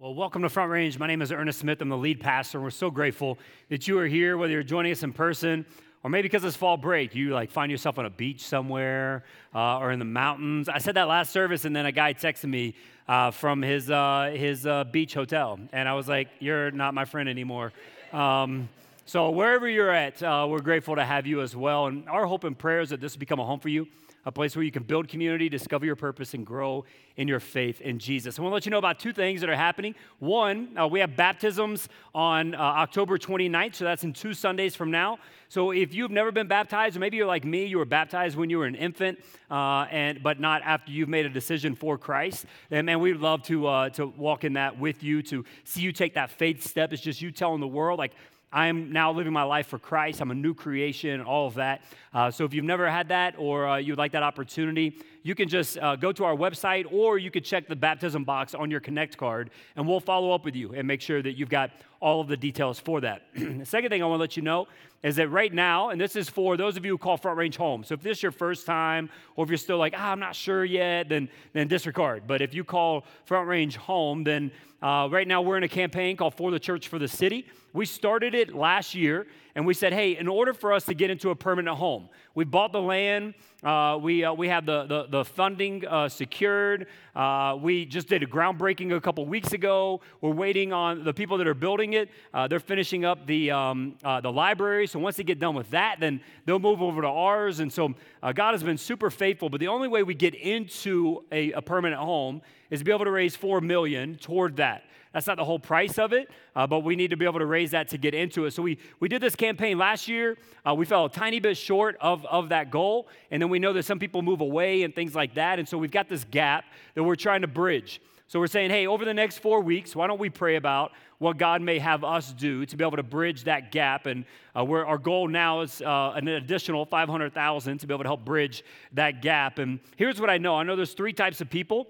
Well, welcome to Front Range. My name is Ernest Smith. I'm the lead pastor. and We're so grateful that you are here, whether you're joining us in person or maybe because it's fall break, you like find yourself on a beach somewhere uh, or in the mountains. I said that last service, and then a guy texted me uh, from his uh, his uh, beach hotel, and I was like, "You're not my friend anymore." Um, so wherever you're at, uh, we're grateful to have you as well. And our hope and prayer is that this will become a home for you a place where you can build community, discover your purpose, and grow in your faith in Jesus. I want to let you know about two things that are happening. One, uh, we have baptisms on uh, October 29th, so that's in two Sundays from now. So if you've never been baptized, or maybe you're like me, you were baptized when you were an infant, uh, and but not after you've made a decision for Christ, then man, we'd love to uh, to walk in that with you, to see you take that faith step. It's just you telling the world, like, I'm now living my life for Christ. I'm a new creation, all of that. Uh, so if you've never had that or uh, you'd like that opportunity, you can just uh, go to our website or you could check the baptism box on your Connect card and we'll follow up with you and make sure that you've got all of the details for that. the second thing I want to let you know is that right now, and this is for those of you who call Front Range home. So if this is your first time or if you're still like, ah, I'm not sure yet, then, then disregard. But if you call Front Range home, then uh, right now we're in a campaign called For the Church for the City. We started it last year and we said, hey, in order for us to get into a permanent home, we bought the land, uh, we, uh, we have the, the, the funding uh, secured. Uh, we just did a groundbreaking a couple weeks ago. We're waiting on the people that are building it. Uh, they're finishing up the, um, uh, the library. So once they get done with that, then they'll move over to ours. And so God has been super faithful. But the only way we get into a, a permanent home is to be able to raise four million toward that. That's not the whole price of it, uh, but we need to be able to raise that to get into it. So we, we did this campaign last year. Uh, we fell a tiny bit short of, of that goal. And then we know that some people move away and things like that. And so we've got this gap that we're trying to bridge. So we're saying, hey, over the next four weeks, why don't we pray about what God may have us do to be able to bridge that gap? And uh, our goal now is uh, an additional 500,000 to be able to help bridge that gap. And here's what I know I know there's three types of people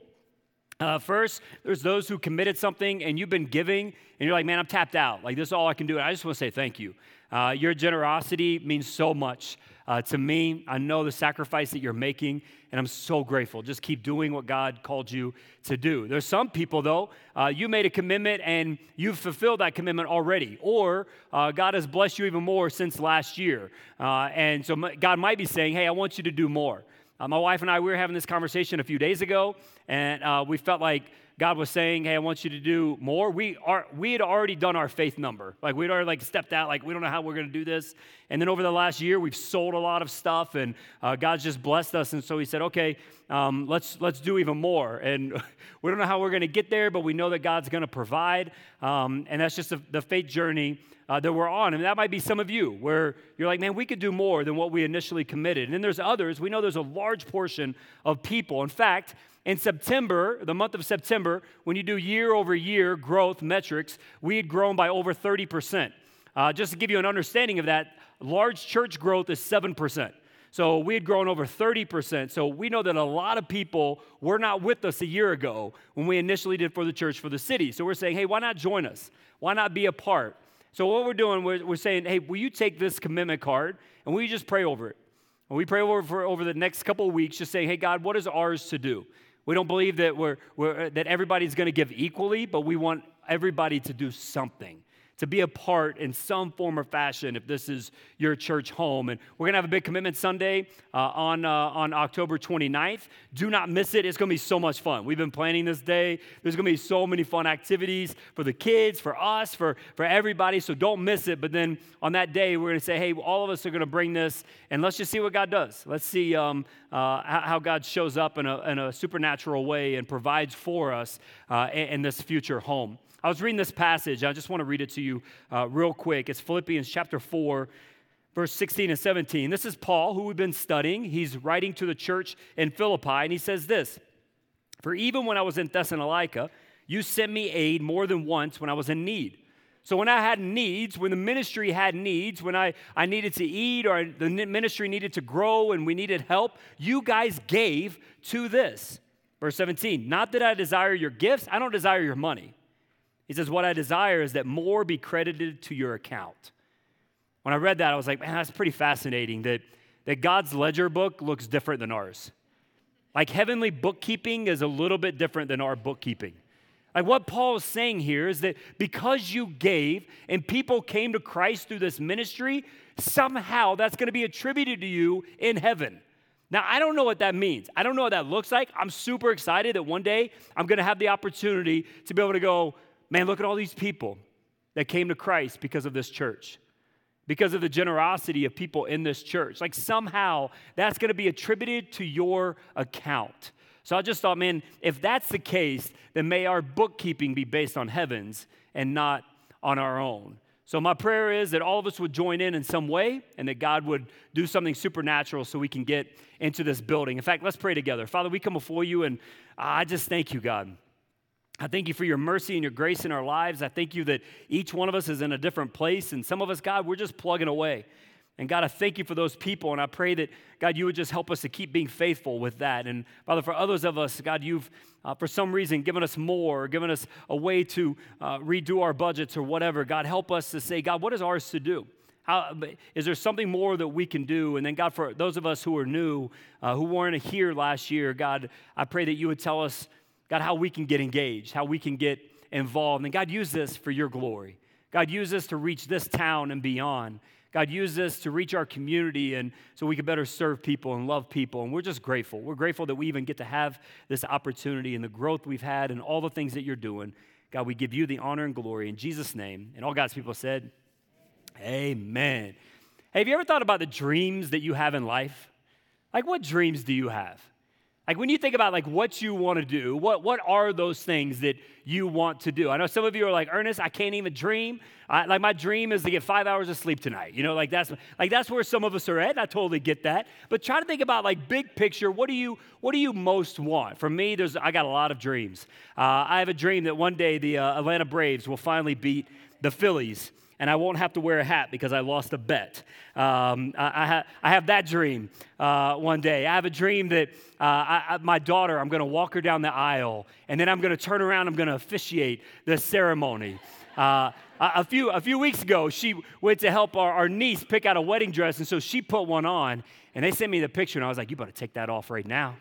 uh, first, there's those who committed something and you've been giving, and you're like, man, I'm tapped out. Like, this is all I can do. And I just want to say thank you. Uh, your generosity means so much uh, to me. I know the sacrifice that you're making, and I'm so grateful. Just keep doing what God called you to do. There's some people, though, uh, you made a commitment and you've fulfilled that commitment already, or uh, God has blessed you even more since last year. Uh, and so God might be saying, hey, I want you to do more. Uh, my wife and I, we were having this conversation a few days ago, and uh, we felt like God was saying, "Hey, I want you to do more." We are we had already done our faith number, like we'd already like stepped out, like we don't know how we're going to do this. And then over the last year, we've sold a lot of stuff, and uh, God's just blessed us. And so He said, "Okay, um, let's let's do even more." And we don't know how we're going to get there, but we know that God's going to provide. Um, and that's just the, the faith journey uh, that we're on. And that might be some of you where you're like, man, we could do more than what we initially committed. And then there's others. We know there's a large portion of people. In fact, in September, the month of September, when you do year over year growth metrics, we had grown by over 30%. Uh, just to give you an understanding of that, large church growth is 7%. So we had grown over 30%. So we know that a lot of people were not with us a year ago when we initially did for the church for the city. So we're saying, hey, why not join us? Why not be a part? So what we're doing, we're, we're saying, hey, will you take this commitment card and you just pray over it? And we pray over for over the next couple of weeks, just saying, hey, God, what is ours to do? We don't believe that we're, we're that everybody's going to give equally, but we want everybody to do something to be a part in some form or fashion if this is your church home. And we're going to have a big commitment Sunday uh, on, uh, on October 29th. Do not miss it. It's going to be so much fun. We've been planning this day. There's going to be so many fun activities for the kids, for us, for, for everybody. So don't miss it. But then on that day, we're going to say, hey, all of us are going to bring this and let's just see what God does. Let's see um, uh, how God shows up in a, in a supernatural way and provides for us uh, in, in this future home. I was reading this passage. I just want to read it to you uh, real quick. It's Philippians chapter 4, verse 16 and 17. This is Paul, who we've been studying. He's writing to the church in Philippi, and he says this For even when I was in Thessalonica, you sent me aid more than once when I was in need. So when I had needs, when the ministry had needs, when I, I needed to eat or the ministry needed to grow and we needed help, you guys gave to this. Verse 17, not that I desire your gifts, I don't desire your money. He says, What I desire is that more be credited to your account. When I read that, I was like, Man, that's pretty fascinating that, that God's ledger book looks different than ours. Like heavenly bookkeeping is a little bit different than our bookkeeping. Like what Paul is saying here is that because you gave and people came to Christ through this ministry, somehow that's going to be attributed to you in heaven. Now, I don't know what that means. I don't know what that looks like. I'm super excited that one day I'm going to have the opportunity to be able to go, man, look at all these people that came to Christ because of this church, because of the generosity of people in this church. Like somehow that's going to be attributed to your account. So I just thought, man, if that's the case, then may our bookkeeping be based on heavens and not on our own. So, my prayer is that all of us would join in in some way and that God would do something supernatural so we can get into this building. In fact, let's pray together. Father, we come before you and I just thank you, God. I thank you for your mercy and your grace in our lives. I thank you that each one of us is in a different place. And some of us, God, we're just plugging away. And God, I thank you for those people. And I pray that, God, you would just help us to keep being faithful with that. And Father, for others of us, God, you've uh, for some reason given us more, or given us a way to uh, redo our budgets or whatever. God, help us to say, God, what is ours to do? How, is there something more that we can do? And then, God, for those of us who are new, uh, who weren't here last year, God, I pray that you would tell us, God, how we can get engaged, how we can get involved. And God, use this for your glory. God, use this to reach this town and beyond. God, use this to reach our community and so we can better serve people and love people. And we're just grateful. We're grateful that we even get to have this opportunity and the growth we've had and all the things that you're doing. God, we give you the honor and glory in Jesus' name. And all God's people said, Amen. Hey, have you ever thought about the dreams that you have in life? Like, what dreams do you have? Like when you think about like what you want to do, what, what are those things that you want to do? I know some of you are like, Ernest, I can't even dream. I, like my dream is to get five hours of sleep tonight. You know, like that's like that's where some of us are at. I totally get that. But try to think about like big picture. What do you what do you most want? For me, there's I got a lot of dreams. Uh, I have a dream that one day the uh, Atlanta Braves will finally beat the Phillies and I won't have to wear a hat because I lost a bet. Um, I, I, ha- I, have that dream uh, one day. I have a dream that uh, I, my daughter, I'm going to walk her down the aisle, and then I'm going to turn around, I'm going to officiate the ceremony. Uh, a, few, a few weeks ago, she went to help our, our niece pick out a wedding dress, and so she put one on, and they sent me the picture, and I was like, you better take that off right now.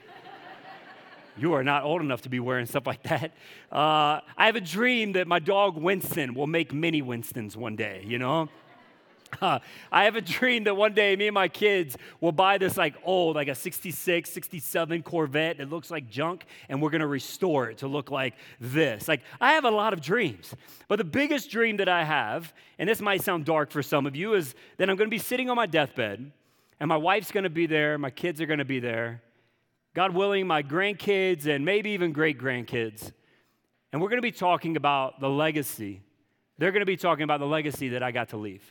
You are not old enough to be wearing stuff like that. Uh, I have a dream that my dog Winston will make mini Winstons one day, you know? Uh, I have a dream that one day me and my kids will buy this like old, like a 66, 67 Corvette that looks like junk, and we're gonna restore it to look like this. Like, I have a lot of dreams, but the biggest dream that I have, and this might sound dark for some of you, is that I'm gonna be sitting on my deathbed, and my wife's gonna be there, my kids are gonna be there, God willing, my grandkids and maybe even great grandkids. And we're going to be talking about the legacy. They're going to be talking about the legacy that I got to leave.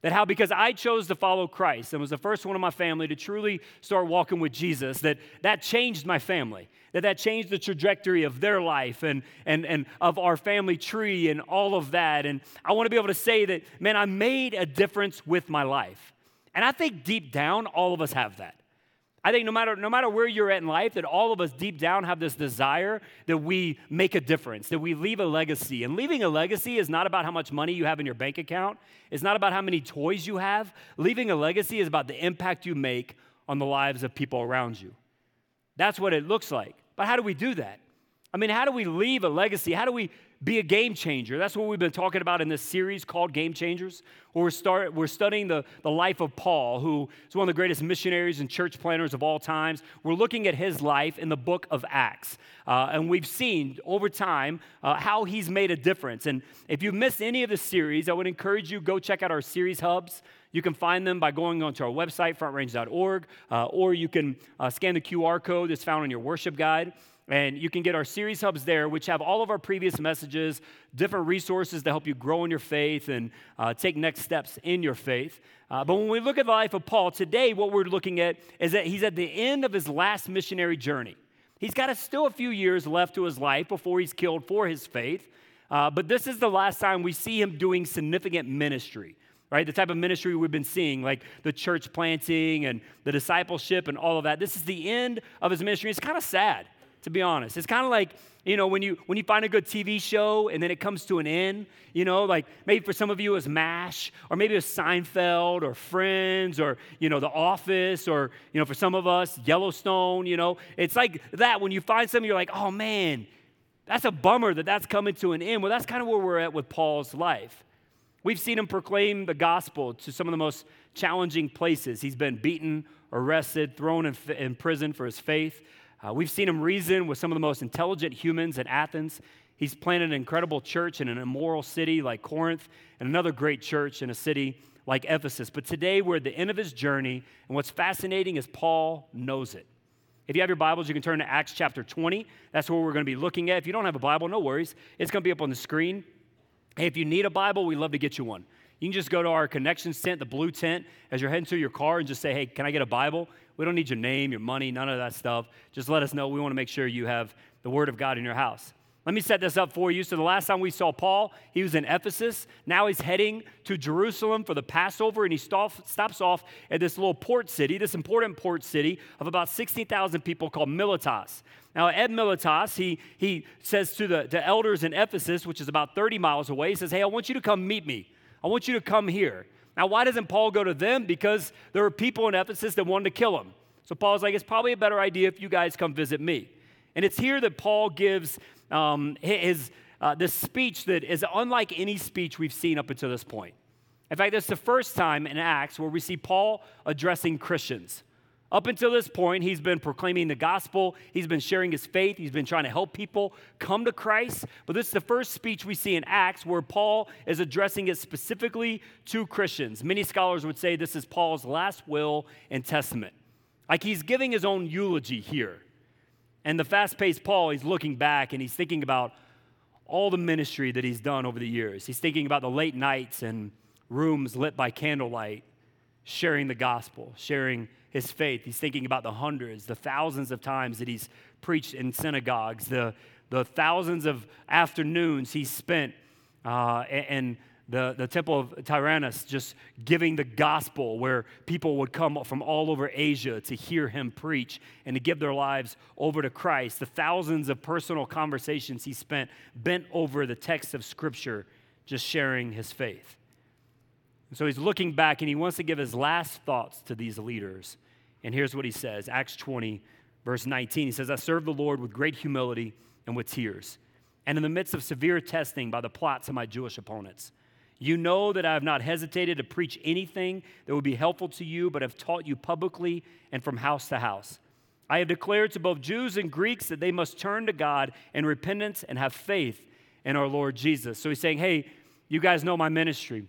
That how, because I chose to follow Christ and was the first one in my family to truly start walking with Jesus, that that changed my family, that that changed the trajectory of their life and, and, and of our family tree and all of that. And I want to be able to say that, man, I made a difference with my life. And I think deep down, all of us have that. I think no matter, no matter where you're at in life, that all of us deep down have this desire that we make a difference, that we leave a legacy. And leaving a legacy is not about how much money you have in your bank account, it's not about how many toys you have. Leaving a legacy is about the impact you make on the lives of people around you. That's what it looks like. But how do we do that? I mean, how do we leave a legacy? How do we be a game changer. That's what we've been talking about in this series called Game Changers, where we're, start, we're studying the, the life of Paul, who is one of the greatest missionaries and church planners of all times. We're looking at his life in the book of Acts. Uh, and we've seen over time uh, how he's made a difference. And if you've missed any of the series, I would encourage you go check out our series hubs. You can find them by going onto our website, frontrange.org, uh, or you can uh, scan the QR code that's found on your worship guide. And you can get our series hubs there, which have all of our previous messages, different resources to help you grow in your faith and uh, take next steps in your faith. Uh, but when we look at the life of Paul, today what we're looking at is that he's at the end of his last missionary journey. He's got a, still a few years left to his life before he's killed for his faith. Uh, but this is the last time we see him doing significant ministry right? The type of ministry we've been seeing, like the church planting and the discipleship and all of that. This is the end of his ministry. It's kind of sad to be honest. It's kind of like, you know, when you when you find a good TV show and then it comes to an end, you know, like maybe for some of you it was MASH, or maybe it was Seinfeld or Friends or, you know, The Office, or, you know, for some of us, Yellowstone, you know. It's like that when you find something, you're like, oh man, That's a bummer that that's coming to an end. Well, that's kind of where we're at with Paul's life. We've seen him proclaim the gospel to some of the most challenging places. He's been beaten, arrested, thrown in, in prison for his faith. Uh, we've seen him reason with some of the most intelligent humans in Athens. He's planted an incredible church in an immoral city like Corinth and another great church in a city like Ephesus. But today we're at the end of his journey, and what's fascinating is Paul knows it. If you have your Bibles, you can turn to Acts chapter 20. That's where we're going to be looking at. If you don't have a Bible, no worries. It's going to be up on the screen. Hey, if you need a Bible, we'd love to get you one. You can just go to our connections tent, the blue tent, as you're heading to your car and just say, hey, can I get a Bible? We don't need your name, your money, none of that stuff. Just let us know. We want to make sure you have the Word of God in your house. Let me set this up for you. So, the last time we saw Paul, he was in Ephesus. Now he's heading to Jerusalem for the Passover, and he stops off at this little port city, this important port city of about 16,000 people called Miletus. Now, at Miletus, he, he says to the to elders in Ephesus, which is about 30 miles away, he says, Hey, I want you to come meet me. I want you to come here. Now, why doesn't Paul go to them? Because there were people in Ephesus that wanted to kill him. So Paul's like, It's probably a better idea if you guys come visit me. And it's here that Paul gives um, his, uh, this speech that is unlike any speech we've seen up until this point. In fact, is the first time in Acts where we see Paul addressing Christians. Up until this point, he's been proclaiming the gospel, he's been sharing his faith, he's been trying to help people come to Christ. But this is the first speech we see in Acts where Paul is addressing it specifically to Christians. Many scholars would say this is Paul's last will and testament. Like he's giving his own eulogy here. And the fast paced Paul, he's looking back and he's thinking about all the ministry that he's done over the years. He's thinking about the late nights and rooms lit by candlelight, sharing the gospel, sharing his faith. He's thinking about the hundreds, the thousands of times that he's preached in synagogues, the, the thousands of afternoons he spent uh, and the, the temple of Tyrannus just giving the gospel where people would come from all over Asia to hear him preach and to give their lives over to Christ. The thousands of personal conversations he spent bent over the text of Scripture, just sharing his faith. And so he's looking back and he wants to give his last thoughts to these leaders. And here's what he says Acts 20, verse 19. He says, I served the Lord with great humility and with tears, and in the midst of severe testing by the plots of my Jewish opponents. You know that I have not hesitated to preach anything that would be helpful to you, but have taught you publicly and from house to house. I have declared to both Jews and Greeks that they must turn to God in repentance and have faith in our Lord Jesus. So he's saying, Hey, you guys know my ministry.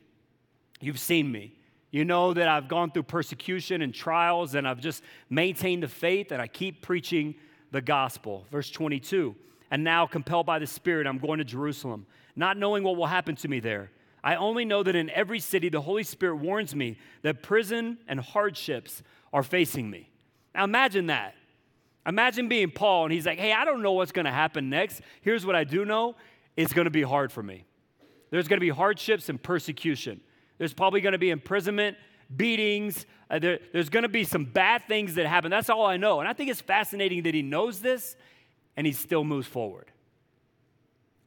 You've seen me. You know that I've gone through persecution and trials, and I've just maintained the faith, and I keep preaching the gospel. Verse 22 And now, compelled by the Spirit, I'm going to Jerusalem, not knowing what will happen to me there I only know that in every city, the Holy Spirit warns me that prison and hardships are facing me. Now imagine that. Imagine being Paul and he's like, hey, I don't know what's going to happen next. Here's what I do know it's going to be hard for me. There's going to be hardships and persecution. There's probably going to be imprisonment, beatings. Uh, there, there's going to be some bad things that happen. That's all I know. And I think it's fascinating that he knows this and he still moves forward.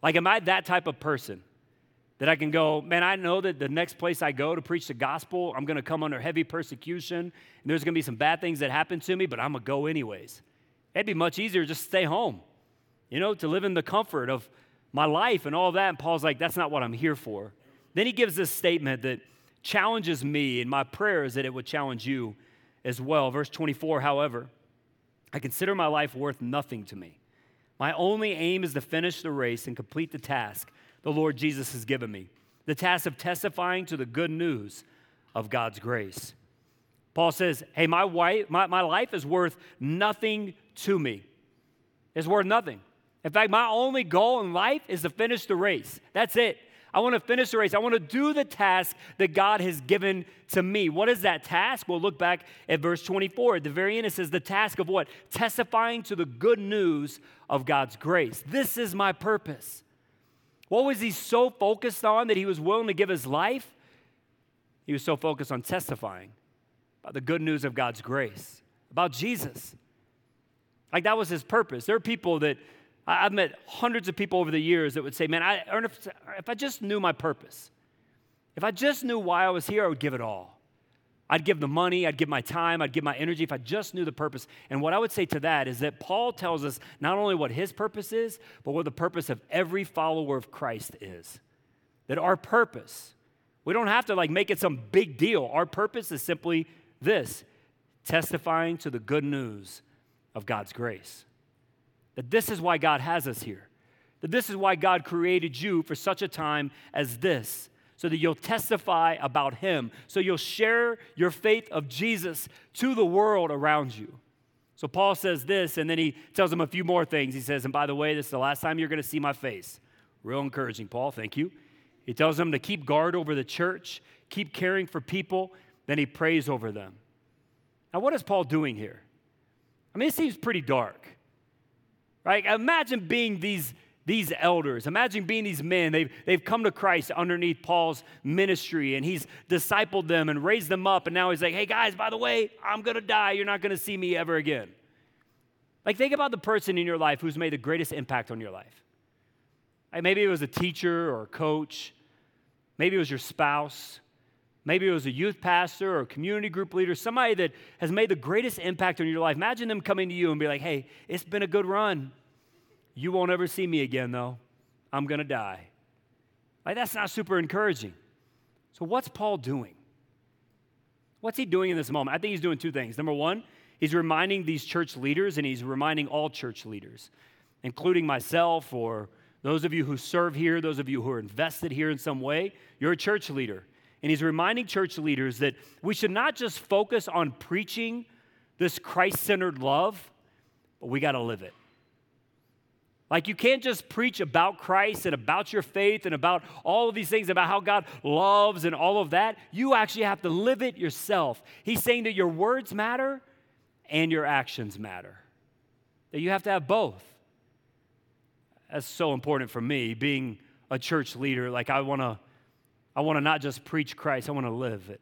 Like, am I that type of person? That I can go, man, I know that the next place I go to preach the gospel, I'm going to come under heavy persecution, and there's going to be some bad things that happen to me, but I'm going to go anyways. It'd be much easier just stay home, you know, to live in the comfort of my life and all that. And Paul's like, that's not what I'm here for. Then he gives this statement that challenges me, and my prayer is that it would challenge you as well. Verse 24, however, I consider my life worth nothing to me. My only aim is to finish the race and complete the task the Lord Jesus has given me the task of testifying to the good news of God's grace. Paul says, Hey, my, wife, my, my life is worth nothing to me. It's worth nothing. In fact, my only goal in life is to finish the race. That's it. I want to finish the race. I want to do the task that God has given to me. What is that task? We'll look back at verse 24. At the very end, it says, The task of what? Testifying to the good news of God's grace. This is my purpose. What was he so focused on that he was willing to give his life? He was so focused on testifying about the good news of God's grace, about Jesus. Like that was his purpose. There are people that I've met hundreds of people over the years that would say, Man, I, if I just knew my purpose, if I just knew why I was here, I would give it all. I'd give the money, I'd give my time, I'd give my energy if I just knew the purpose. And what I would say to that is that Paul tells us not only what his purpose is, but what the purpose of every follower of Christ is. That our purpose, we don't have to like make it some big deal. Our purpose is simply this testifying to the good news of God's grace. That this is why God has us here. That this is why God created you for such a time as this so that you'll testify about him, so you'll share your faith of Jesus to the world around you. So Paul says this, and then he tells them a few more things. He says, and by the way, this is the last time you're going to see my face. Real encouraging, Paul. Thank you. He tells them to keep guard over the church, keep caring for people. Then he prays over them. Now, what is Paul doing here? I mean, it seems pretty dark, right? Imagine being these these elders. Imagine being these men. They've, they've come to Christ underneath Paul's ministry and he's discipled them and raised them up. And now he's like, hey guys, by the way, I'm going to die. You're not going to see me ever again. Like, think about the person in your life who's made the greatest impact on your life. Like maybe it was a teacher or a coach. Maybe it was your spouse. Maybe it was a youth pastor or a community group leader, somebody that has made the greatest impact on your life. Imagine them coming to you and be like, hey, it's been a good run. You won't ever see me again, though. I'm going to die. Like, that's not super encouraging. So, what's Paul doing? What's he doing in this moment? I think he's doing two things. Number one, he's reminding these church leaders, and he's reminding all church leaders, including myself or those of you who serve here, those of you who are invested here in some way. You're a church leader. And he's reminding church leaders that we should not just focus on preaching this Christ centered love, but we got to live it. Like, you can't just preach about Christ and about your faith and about all of these things, about how God loves and all of that. You actually have to live it yourself. He's saying that your words matter and your actions matter, that you have to have both. That's so important for me, being a church leader. Like, I wanna, I wanna not just preach Christ, I wanna live it.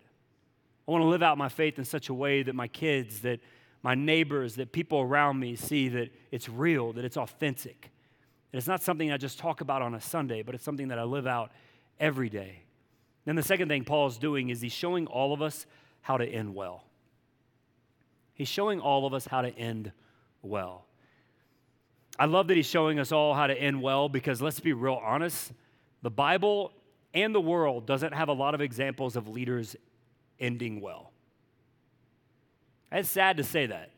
I wanna live out my faith in such a way that my kids, that my neighbors, that people around me see that it's real, that it's authentic and it's not something I just talk about on a Sunday, but it's something that I live out every day. Then the second thing Paul's doing is he's showing all of us how to end well. He's showing all of us how to end well. I love that he's showing us all how to end well because let's be real honest, the Bible and the world doesn't have a lot of examples of leaders ending well. It's sad to say that.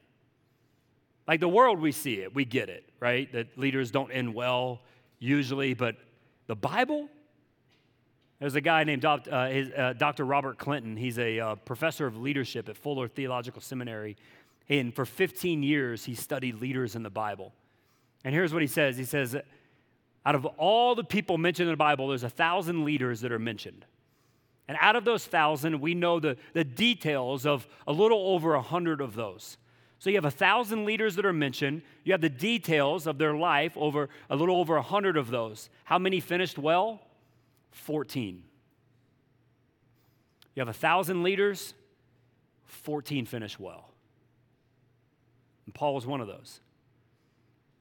Like the world, we see it, we get it, right? That leaders don't end well usually, but the Bible, there's a guy named Dr. Uh, uh. Robert Clinton. He's a uh, professor of leadership at Fuller Theological Seminary. And for 15 years, he studied leaders in the Bible. And here's what he says He says, out of all the people mentioned in the Bible, there's a thousand leaders that are mentioned. And out of those thousand, we know the, the details of a little over a hundred of those. So you have a thousand leaders that are mentioned. You have the details of their life over a little over a hundred of those. How many finished well? 14. You have a thousand leaders, 14 finished well. And Paul was one of those.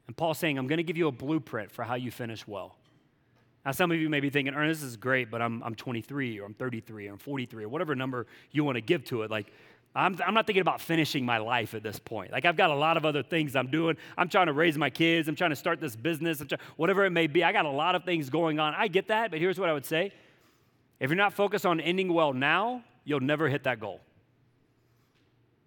And Paul's saying, I'm going to give you a blueprint for how you finish well. Now, some of you may be thinking, Ernest, this is great, but I'm, I'm 23 or I'm 33 or I'm 43 or whatever number you want to give to it. Like, I'm, I'm not thinking about finishing my life at this point. Like, I've got a lot of other things I'm doing. I'm trying to raise my kids. I'm trying to start this business, whatever it may be. I got a lot of things going on. I get that, but here's what I would say if you're not focused on ending well now, you'll never hit that goal.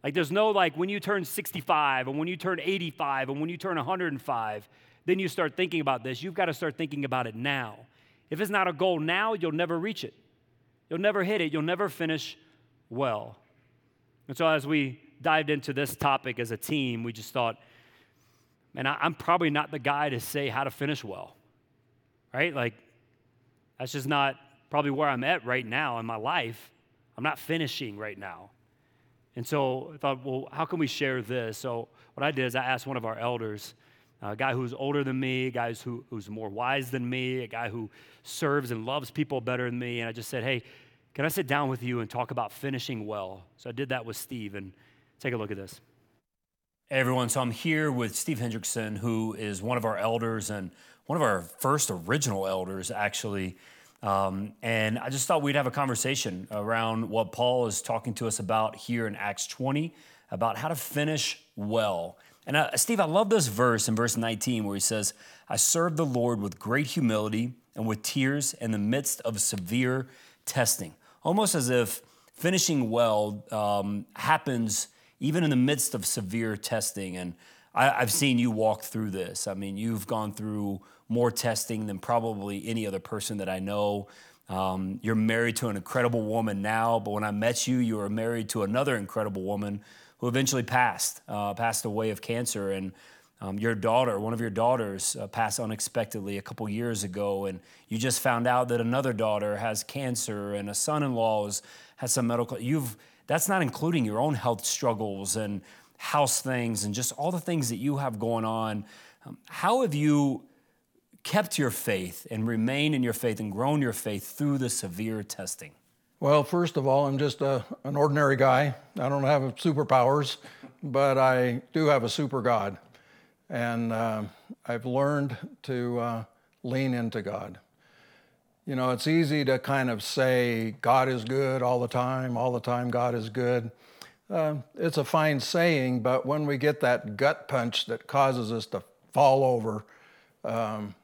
Like, there's no like when you turn 65 and when you turn 85 and when you turn 105, then you start thinking about this. You've got to start thinking about it now. If it's not a goal now, you'll never reach it. You'll never hit it. You'll never finish well. And so, as we dived into this topic as a team, we just thought, man, I'm probably not the guy to say how to finish well, right? Like, that's just not probably where I'm at right now in my life. I'm not finishing right now. And so I thought, well, how can we share this? So, what I did is I asked one of our elders, a guy who's older than me, a guy who, who's more wise than me, a guy who serves and loves people better than me, and I just said, hey, can I sit down with you and talk about finishing well? So I did that with Steve, and take a look at this. Hey everyone, so I'm here with Steve Hendrickson, who is one of our elders and one of our first original elders, actually, Um, and I just thought we'd have a conversation around what Paul is talking to us about here in Acts 20 about how to finish well. And uh, Steve, I love this verse in verse 19 where he says, I serve the Lord with great humility and with tears in the midst of severe testing. Almost as if finishing well um, happens even in the midst of severe testing. And I, have seen you walk through this. I mean, you've gone through more testing than probably any other person that I know. Um, you're married to an incredible woman now, but when I met you, you were married to another incredible woman who eventually passed, uh, passed away of cancer. And um, your daughter, one of your daughters, uh, passed unexpectedly a couple years ago, and you just found out that another daughter has cancer, and a son-in-law has some medical. You've that's not including your own health struggles and house things and just all the things that you have going on. Um, how have you kept your faith and remained in your faith and grown your faith through the severe testing? Well, first of all, I'm just a, an ordinary guy. I don't have superpowers, but I do have a super God. And uh, I've learned to uh, lean into God. You know, it's easy to kind of say God is good all the time, all the time God is good. Uh, it's a fine saying, but when we get that gut punch that causes us to fall over, um,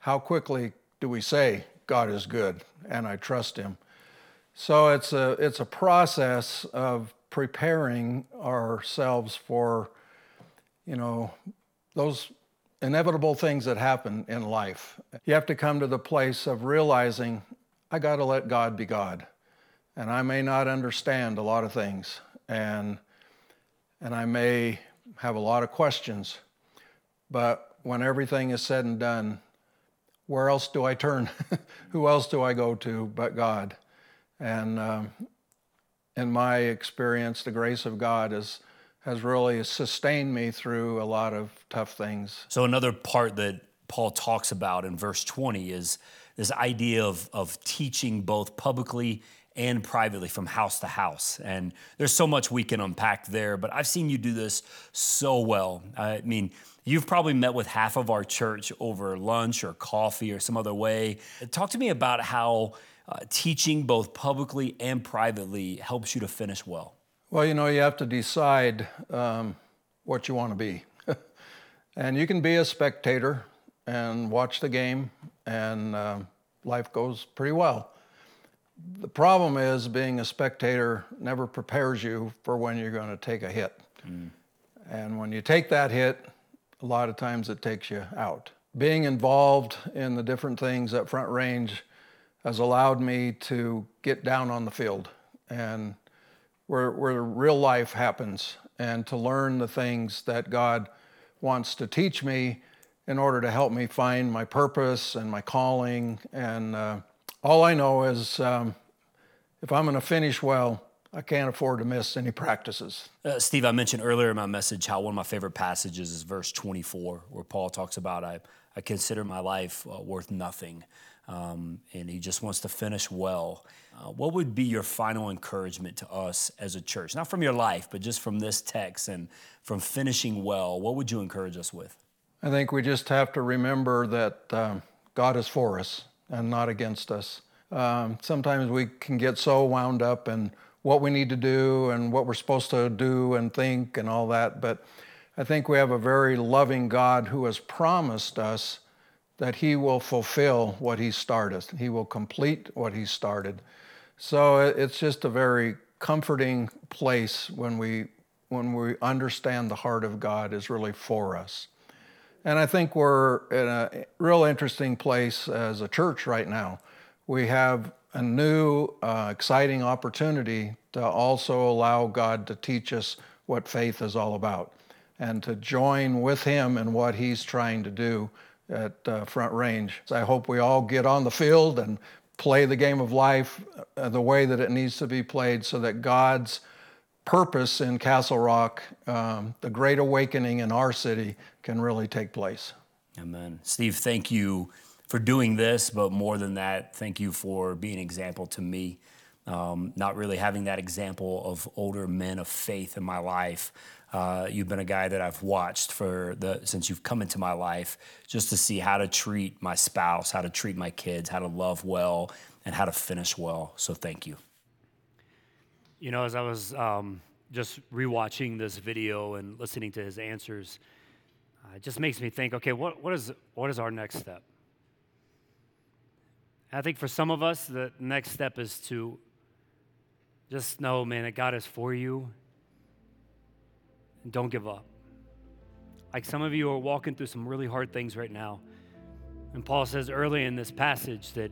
how quickly do we say God is good and I trust Him? So it's a it's a process of preparing ourselves for, you know, those inevitable things that happen in life. You have to come to the place of realizing I got to let God be God. And I may not understand a lot of things and and I may have a lot of questions. But when everything is said and done, where else do I turn? Who else do I go to but God? And um, in my experience, the grace of God is has really sustained me through a lot of tough things. So, another part that Paul talks about in verse 20 is this idea of, of teaching both publicly and privately from house to house. And there's so much we can unpack there, but I've seen you do this so well. I mean, you've probably met with half of our church over lunch or coffee or some other way. Talk to me about how uh, teaching both publicly and privately helps you to finish well. Well, you know, you have to decide um, what you want to be. and you can be a spectator and watch the game, and uh, life goes pretty well. The problem is being a spectator never prepares you for when you're going to take a hit. Mm. And when you take that hit, a lot of times it takes you out. Being involved in the different things at Front Range has allowed me to get down on the field and where, where real life happens and to learn the things that God wants to teach me in order to help me find my purpose and my calling. And uh, all I know is um, if I'm going to finish well, I can't afford to miss any practices. Uh, Steve, I mentioned earlier in my message how one of my favorite passages is verse 24, where Paul talks about I, I consider my life uh, worth nothing. Um, and he just wants to finish well. Uh, what would be your final encouragement to us as a church? Not from your life, but just from this text and from finishing well. What would you encourage us with? I think we just have to remember that um, God is for us and not against us. Um, sometimes we can get so wound up in what we need to do and what we're supposed to do and think and all that, but I think we have a very loving God who has promised us that He will fulfill what He started. He will complete what He started. So it's just a very comforting place when we when we understand the heart of God is really for us. And I think we're in a real interesting place as a church right now. We have a new, uh, exciting opportunity to also allow God to teach us what faith is all about and to join with Him in what He's trying to do at uh, Front Range. So I hope we all get on the field and play the game of life uh, the way that it needs to be played so that God's purpose in Castle Rock, um, the great awakening in our city, can really take place. Amen. Steve, thank you for doing this, but more than that, thank you for being an example to me um, not really having that example of older men of faith in my life. Uh, you've been a guy that I've watched for the since you've come into my life, just to see how to treat my spouse, how to treat my kids, how to love well, and how to finish well. So thank you. You know, as I was um, just rewatching this video and listening to his answers, uh, it just makes me think. Okay, what what is what is our next step? I think for some of us, the next step is to just know, man, that God is for you and don't give up. Like some of you are walking through some really hard things right now. And Paul says early in this passage that,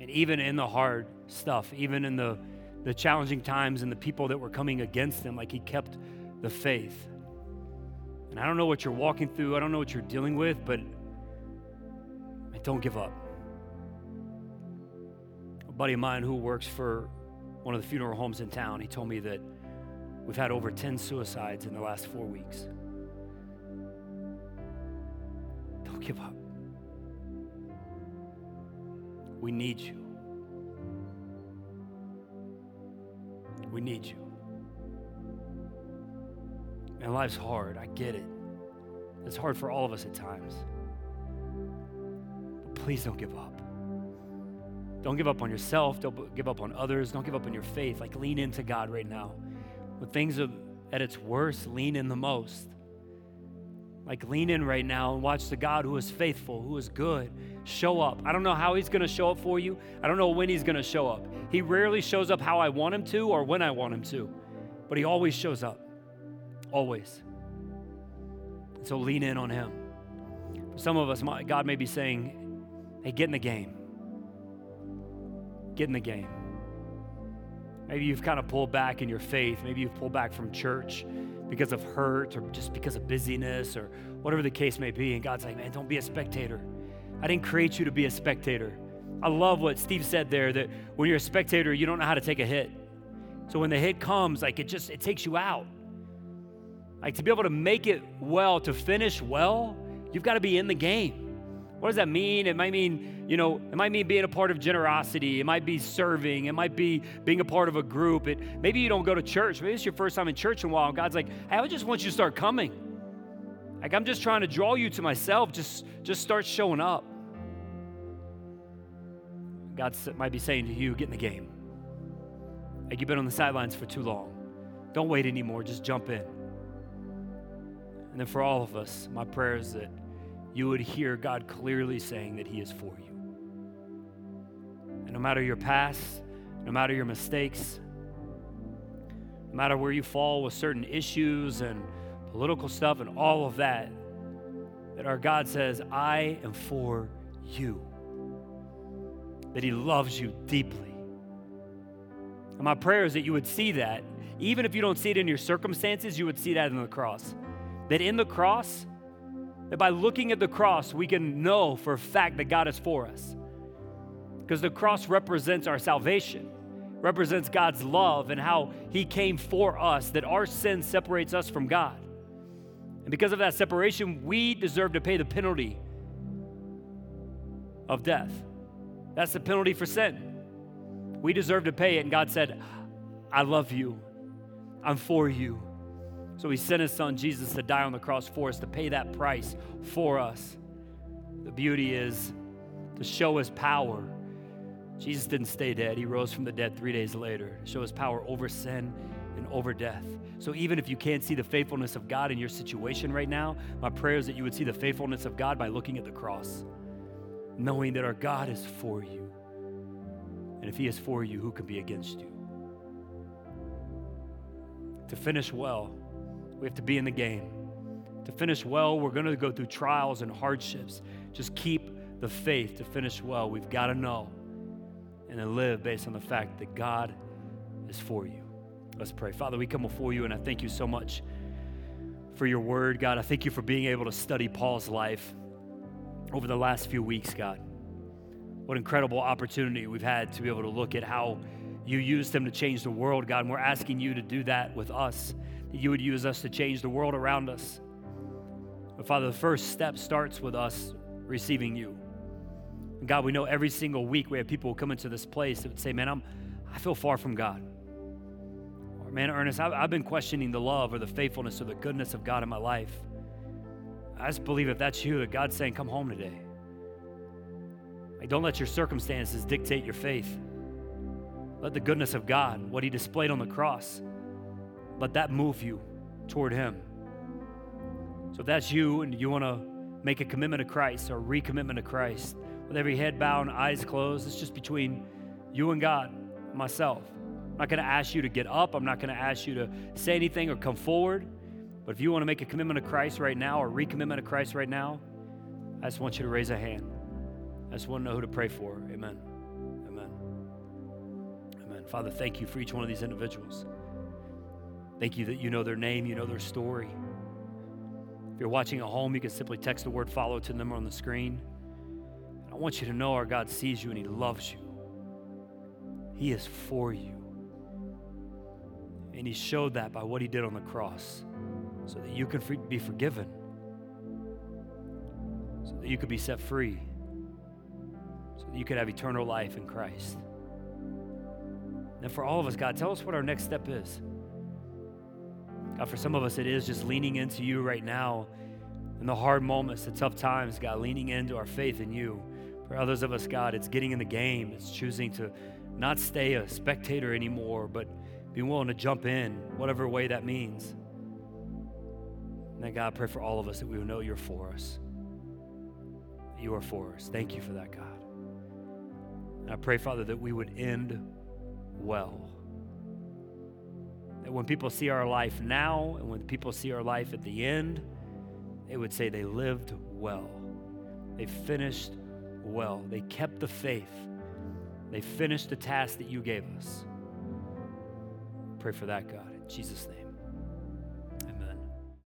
and even in the hard stuff, even in the, the challenging times and the people that were coming against him, like he kept the faith. And I don't know what you're walking through, I don't know what you're dealing with, but don't give up. A buddy of mine who works for one of the funeral homes in town, he told me that We've had over 10 suicides in the last four weeks. Don't give up. We need you. We need you. And life's hard. I get it. It's hard for all of us at times. But please don't give up. Don't give up on yourself. Don't give up on others. Don't give up on your faith. Like, lean into God right now. When things are at its worst, lean in the most. Like, lean in right now and watch the God who is faithful, who is good, show up. I don't know how He's going to show up for you. I don't know when He's going to show up. He rarely shows up how I want Him to or when I want Him to, but He always shows up. Always. So lean in on Him. For some of us, God may be saying, hey, get in the game. Get in the game. Maybe you've kind of pulled back in your faith. Maybe you've pulled back from church because of hurt or just because of busyness or whatever the case may be. And God's like, man, don't be a spectator. I didn't create you to be a spectator. I love what Steve said there that when you're a spectator, you don't know how to take a hit. So when the hit comes, like it just it takes you out. Like to be able to make it well, to finish well, you've got to be in the game. What does that mean? It might mean, you know, it might mean being a part of generosity. It might be serving. It might be being a part of a group. It maybe you don't go to church. Maybe it's your first time in church in a while. God's like, hey, I just want you to start coming. Like I'm just trying to draw you to myself. Just just start showing up. God might be saying to you, get in the game. Like you've been on the sidelines for too long. Don't wait anymore. Just jump in. And then for all of us, my prayer is that you would hear God clearly saying that He is for you. And no matter your past, no matter your mistakes, no matter where you fall with certain issues and political stuff and all of that, that our God says, I am for you. That He loves you deeply. And my prayer is that you would see that, even if you don't see it in your circumstances, you would see that in the cross. That in the cross, that by looking at the cross, we can know for a fact that God is for us. Because the cross represents our salvation, represents God's love and how He came for us, that our sin separates us from God. And because of that separation, we deserve to pay the penalty of death. That's the penalty for sin. We deserve to pay it. And God said, I love you. I'm for you. So he sent his son Jesus to die on the cross for us, to pay that price for us. The beauty is to show his power. Jesus didn't stay dead, he rose from the dead three days later, show his power over sin and over death. So even if you can't see the faithfulness of God in your situation right now, my prayer is that you would see the faithfulness of God by looking at the cross, knowing that our God is for you. And if he is for you, who can be against you? To finish well, we have to be in the game. To finish well, we're going to go through trials and hardships. Just keep the faith to finish well. We've got to know and then live based on the fact that God is for you. Let's pray. Father, we come before you and I thank you so much for your word, God. I thank you for being able to study Paul's life over the last few weeks, God. What incredible opportunity we've had to be able to look at how you used him to change the world, God. And we're asking you to do that with us that you would use us to change the world around us. But Father, the first step starts with us receiving you. And God, we know every single week we have people come into this place that would say, Man, I'm, I feel far from God. Or, man, Ernest, I've, I've been questioning the love or the faithfulness or the goodness of God in my life. I just believe if that's you, that God's saying, come home today. Like, don't let your circumstances dictate your faith. Let the goodness of God, what He displayed on the cross, let that move you toward Him. So if that's you and you want to make a commitment to Christ or recommitment to Christ, with every head bowed and eyes closed, it's just between you and God, myself. I'm not going to ask you to get up. I'm not going to ask you to say anything or come forward. But if you want to make a commitment to Christ right now or recommitment to Christ right now, I just want you to raise a hand. I just want to know who to pray for. Amen. Amen. Amen. Father, thank you for each one of these individuals. Thank you that you know their name, you know their story. If you're watching at home, you can simply text the word follow to the number on the screen. I want you to know our God sees you and He loves you. He is for you. And He showed that by what He did on the cross so that you can be forgiven, so that you could be set free, so that you could have eternal life in Christ. And for all of us, God, tell us what our next step is. God, for some of us, it is just leaning into you right now in the hard moments, the tough times, God, leaning into our faith in you. For others of us, God, it's getting in the game, it's choosing to not stay a spectator anymore, but be willing to jump in, whatever way that means. And God, I pray for all of us that we will know you're for us. You are for us. Thank you for that, God. And I pray, Father, that we would end well. That when people see our life now and when people see our life at the end, they would say they lived well. They finished well. They kept the faith. They finished the task that you gave us. Pray for that, God, in Jesus' name.